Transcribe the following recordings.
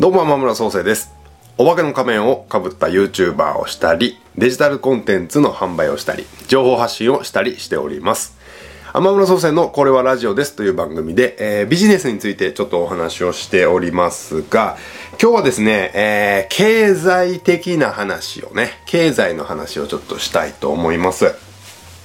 どうも、天村創生です。お化けの仮面をかぶった YouTuber をしたり、デジタルコンテンツの販売をしたり、情報発信をしたりしております。天村創生のこれはラジオですという番組で、えービジネスについてちょっとお話をしておりますが、今日はですね、えー経済的な話をね、経済の話をちょっとしたいと思います。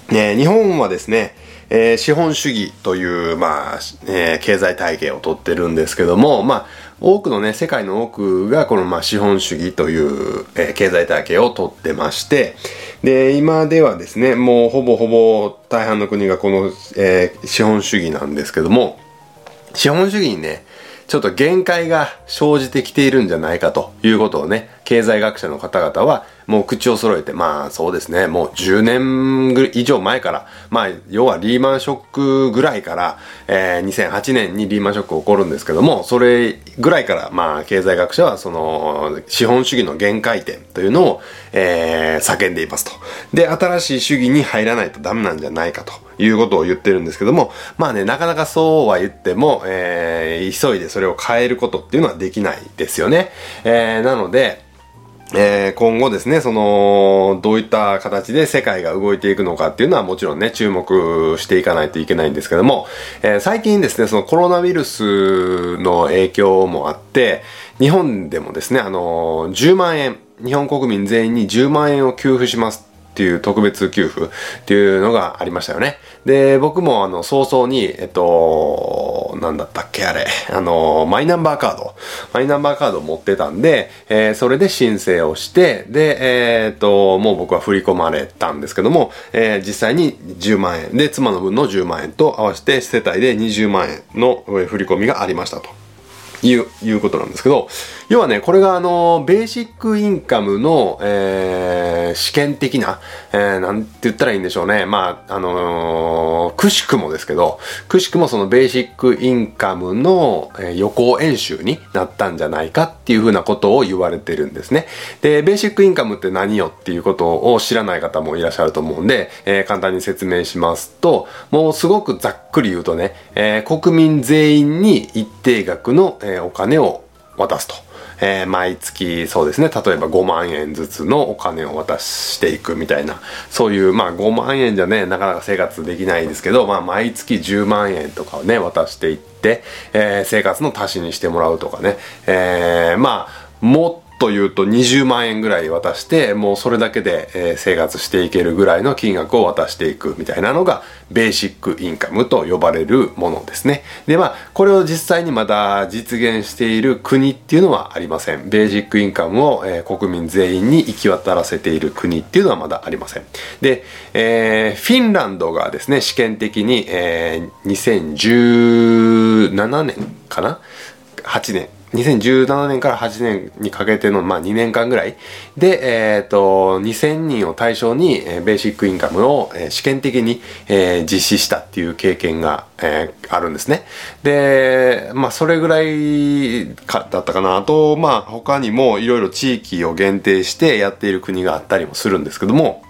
ね、日本はですね、えー資本主義という、まあ、えー経済体系をとってるんですけども、まあ、多くのね、世界の多くがこの、まあ、資本主義という、えー経済体系をとってまして、で、今ではですね、もうほぼほぼ大半の国がこの、えー資本主義なんですけども、資本主義にね、ちょっと限界が生じてきているんじゃないかということをね、経済学者の方々はもう口を揃えて、まあそうですね、もう10年以上前から、まあ要はリーマンショックぐらいから、えー2008年にリーマンショック起こるんですけども、それぐらいから、まあ経済学者はその資本主義の限界点というのを、えー叫んでいますと。で、新しい主義に入らないとダメなんじゃないかということを言ってるんですけども、まあね、なかなかそうは言っても、えー急いでそれを変えることっていうのはできないですよね。えーなので、えー今後ですね、その、どういった形で世界が動いていくのかっていうのはもちろんね、注目していかないといけないんですけども、えー最近ですね、そのコロナウイルスの影響もあって、日本でもですね、あの10万円、日本国民全員に10万円を給付しますっていう特別給付っていうのがありましたよね。で、僕もあの早々に、えっと、なんだったっけあれ、あの、マイナンバーカード、マイナンバーカードを持ってたんで、えーそれで申請をして、で、えーっと、もう僕は振り込まれたんですけども、えー実際に10万円で、妻の分の10万円と合わせて世帯で20万円の振り込みがありましたと。いう、いうことなんですけど、要はね、これがあの、ベーシックインカムの、えー試験的な、えーなんて言ったらいいんでしょうね。まあ、あのーくしくもですけど、くしくもそのベーシックインカムの、えー予行演習になったんじゃないかっていうふうなことを言われてるんですね。で、ベーシックインカムって何よっていうことを知らない方もいらっしゃると思うんで、えー簡単に説明しますと、もうすごくざっくり言うとね、えー国民全員に一定額の、えーお金を渡すと。えー毎月そうですね。例えば5万円ずつのお金を渡していくみたいな。そういうまあ5万円じゃねなかなか生活できないですけど、まあ、毎月10万円とかをね渡していって、えー生活の足しにしてもらうとかね、えーまあもっと言うと20万円ぐらい渡してもうそれだけで、え生活していけるぐらいの金額を渡していくみたいなのがベーシックインカムと呼ばれるものですね。でまあこれを実際にまだ実現している国っていうのはありません。ベーシックインカムを、え国民全員に行き渡らせている国っていうのはまだありません。で、えーフィンランドがですね試験的に、えー2017年かな？8年。2017年から8年にかけての、まあ、2年間ぐらいで、えっ、と、2000人を対象に、えーベーシックインカムを、えー試験的に、えー実施したっていう経験が、えーあるんですね。で、まあ、それぐらいかだったかな。あと、まあ、他にもいろいろ地域を限定してやっている国があったりもするんですけども、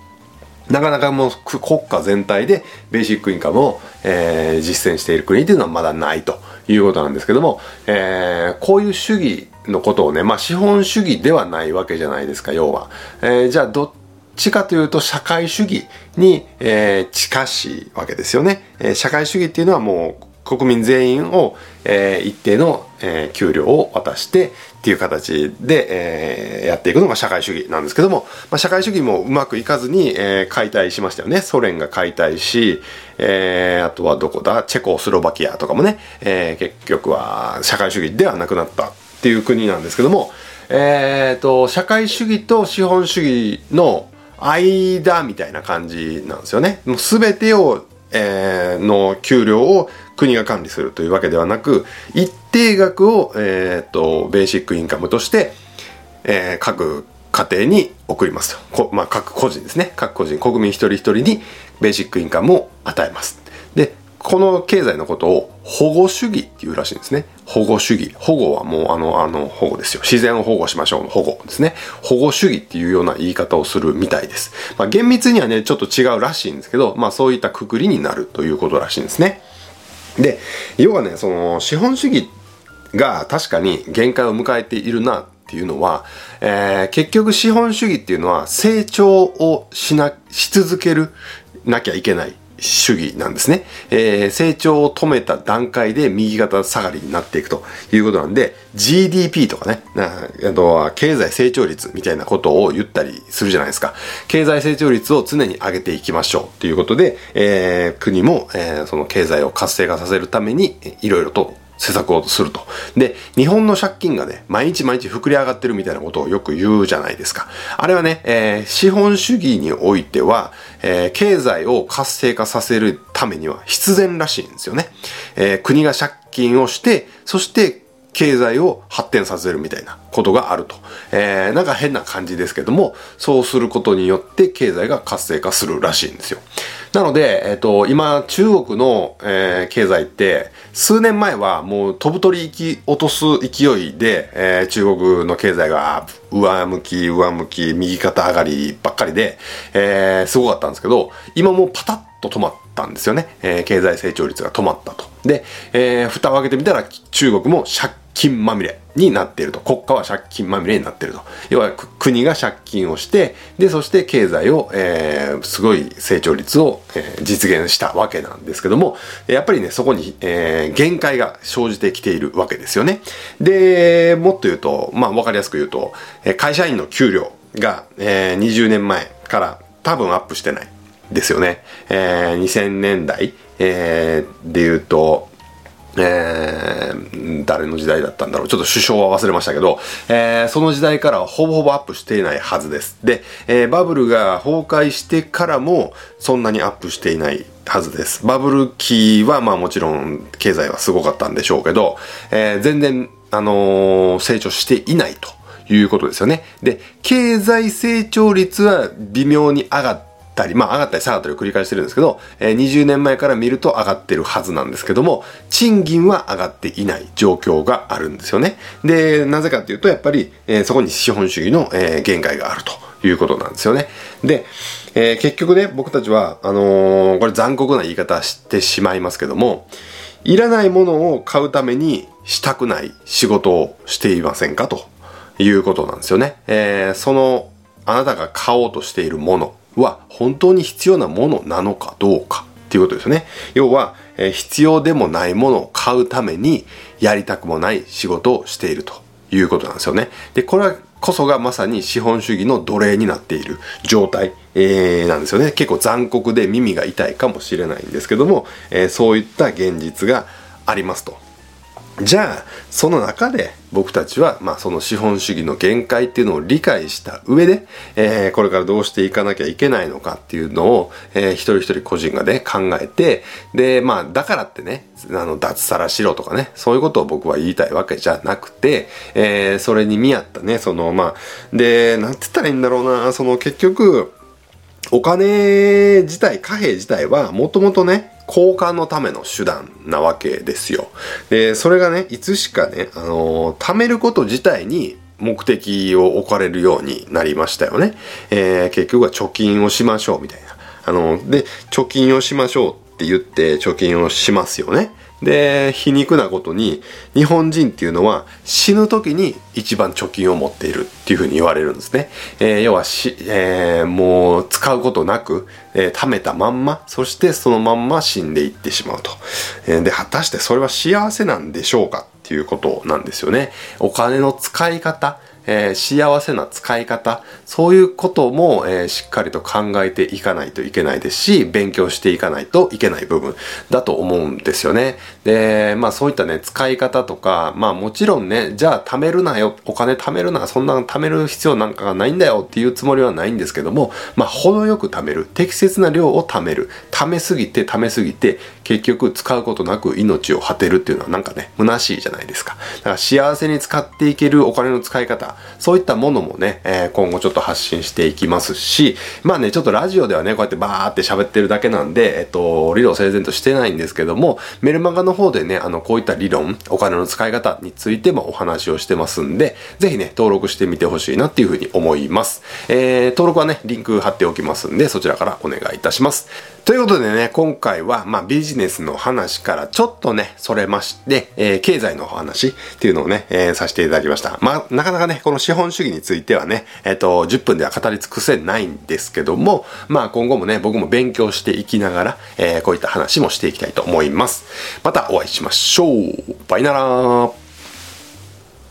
なかなかもう国家全体でベーシックインカムを、えー実践している国っていうのはまだないということなんですけども、えーこういう主義のことをね、まあ資本主義ではないわけじゃないですか、要は。えーじゃあどっちかというと社会主義に、えー近しいわけですよね。えー社会主義っていうのはもう国民全員を、えー一定の、えー給料を渡してっていう形で、えーやっていくのが社会主義なんですけども、まあ、社会主義もうまくいかずに、えー解体しましたよね。ソ連が解体し、えーあとはどこだ？チェコスロバキアとかもね、えー結局は社会主義ではなくなったっていう国なんですけども、えーと、社会主義と資本主義の間みたいな感じなんですよね。もう全てを、えーの給料を国が管理するというわけではなく、一定額を、えーと、ベーシックインカムとして、えー各家庭に送りますと。こまあ、各個人ですね。各個人、国民一人一人にベーシックインカムを与えます。この経済のことを保護主義っていうらしいんですね。保護主義。保護はもうあの、あの保護ですよ。自然を保護しましょうの保護ですね。保護主義っていうような言い方をするみたいです。まあ厳密にはね、ちょっと違うらしいんですけど、まあそういったくくりになるということらしいんですね。で、要はね、その資本主義が確かに限界を迎えているなっていうのは、えー、結局資本主義っていうのは成長をしな、し続けるなきゃいけない主義なんですね。えー、成長を止めた段階で右肩下がりになっていくということなんで、GDP とかね、あとは経済成長率みたいなことを言ったりするじゃないですか。経済成長率を常に上げていきましょうということで、えー、国も、えー、その経済を活性化させるためにいろいろと施策をすると。で、日本の借金がね、毎日毎日膨れ上がってるみたいなことをよく言うじゃないですか。あれはね、えー、資本主義においては、えー、経済を活性化させるためには必然らしいんですよね。えー、国が借金をして、そして経済を発展させるみたいなことがあると。えー、なんか変な感じですけども、そうすることによって経済が活性化するらしいんですよ。なので、えっ、ー、と、今、中国の、えー、経済って、数年前はもう飛ぶ鳥行き落とす勢いで、えー、中国の経済が上向き、上向き、右肩上がりばっかりで、えー、すごかったんですけど、今もうパタッと止まったんですよね。えー、経済成長率が止まったと。で、えー、蓋を開けてみたら中国も借金まみれになっていると。国家は借金まみれになっていると。要は国が借金をして、で、そして経済を、えー、すごい成長率を、えー、実現したわけなんですけども、やっぱりね、そこに、えー、限界が生じてきているわけですよね。で、もっと言うと、まあわかりやすく言うと、会社員の給料が、えー、20年前から多分アップしてないですよね。えー、2000年代、えー、で言うと、えー、誰の時代だったんだろう。ちょっと首相は忘れましたけど、えー、その時代からはほぼほぼアップしていないはずです。で、えー、バブルが崩壊してからもそんなにアップしていないはずです。バブル期はまあもちろん経済はすごかったんでしょうけど、えー、全然、あのー、成長していないということですよね。で、経済成長率は微妙に上がってたり、まあ上がったり下がったりを繰り返してるんですけど、えー、20年前から見ると上がってるはずなんですけども、賃金は上がっていない状況があるんですよね。で、なぜかっていうと、やっぱり、えー、そこに資本主義の、えー、限界があるということなんですよね。で、えー、結局ね、僕たちは、あのー、これ残酷な言い方してしまいますけども、いらないものを買うためにしたくない仕事をしていませんかということなんですよね。えー、その、あなたが買おうとしているもの、は本当に必要なものなのかどうかっていうことですよね。要は、えー、必要でもないものを買うためにやりたくもない仕事をしているということなんですよね。で、これはこそがまさに資本主義の奴隷になっている状態、えー、なんですよね。結構残酷で耳が痛いかもしれないんですけども、えー、そういった現実がありますと。じゃあ、その中で僕たちは、まあその資本主義の限界っていうのを理解した上で、えー、これからどうしていかなきゃいけないのかっていうのを、えー、一人一人個人がね、考えて、で、まあだからってね、あの、脱サラしろとかね、そういうことを僕は言いたいわけじゃなくて、えー、それに見合ったね、その、まあ、で、なんて言ったらいいんだろうな、その結局、お金自体、貨幣自体はもともとね、交換のための手段なわけですよ。で、それがね、いつしかね、あのー、貯めること自体に目的を置かれるようになりましたよね。えー、結局は貯金をしましょうみたいな。あのー、で、貯金をしましょうって言って貯金をしますよね。で、皮肉なことに、日本人っていうのは死ぬ時に一番貯金を持っているっていうふうに言われるんですね。えー、要はし、えー、もう使うことなく、えー、貯めたまんま、そしてそのまんま死んでいってしまうと。え、で、果たしてそれは幸せなんでしょうかっていうことなんですよね。お金の使い方、えー、幸せな使い方、そういうことも、えー、しっかりと考えていかないといけないですし、勉強していかないといけない部分だと思うんですよね。で、まあそういったね、使い方とか、まあもちろんね、じゃあ貯めるなよ、お金貯めるな、そんな貯める必要なんかがないんだよっていうつもりはないんですけども、まあ程よく貯める、適切な量を貯める、貯めすぎて貯めすぎて、結局使うことなく命を果てるっていうのはなんかね、虚しいじゃないですか。だから幸せに使っていけるお金の使い方、そういったものもね、えー、今後ちょっと発信していきますし、まあね、ちょっとラジオではね、こうやってバーって喋ってるだけなんで、えっと、理論整然としてないんですけども、メルマガの方でね、あの、こういった理論、お金の使い方についてもお話をしてますんで、ぜひね、登録してみてほしいなっていうふうに思います。えー、登録はね、リンク貼っておきますんで、そちらからお願いいたします。ということでね、今回は、まあ、ビジネスの話からちょっとね、それまして、えー、経済の話っていうのをね、えー、させていただきました。まあ、なかなかね、この資本主義についてはね、えっ、ー、と、10分では語り尽くせないんですけども、まあ、今後もね、僕も勉強していきながら、えー、こういった話もしていきたいと思います。またお会いしましょう。バイナラー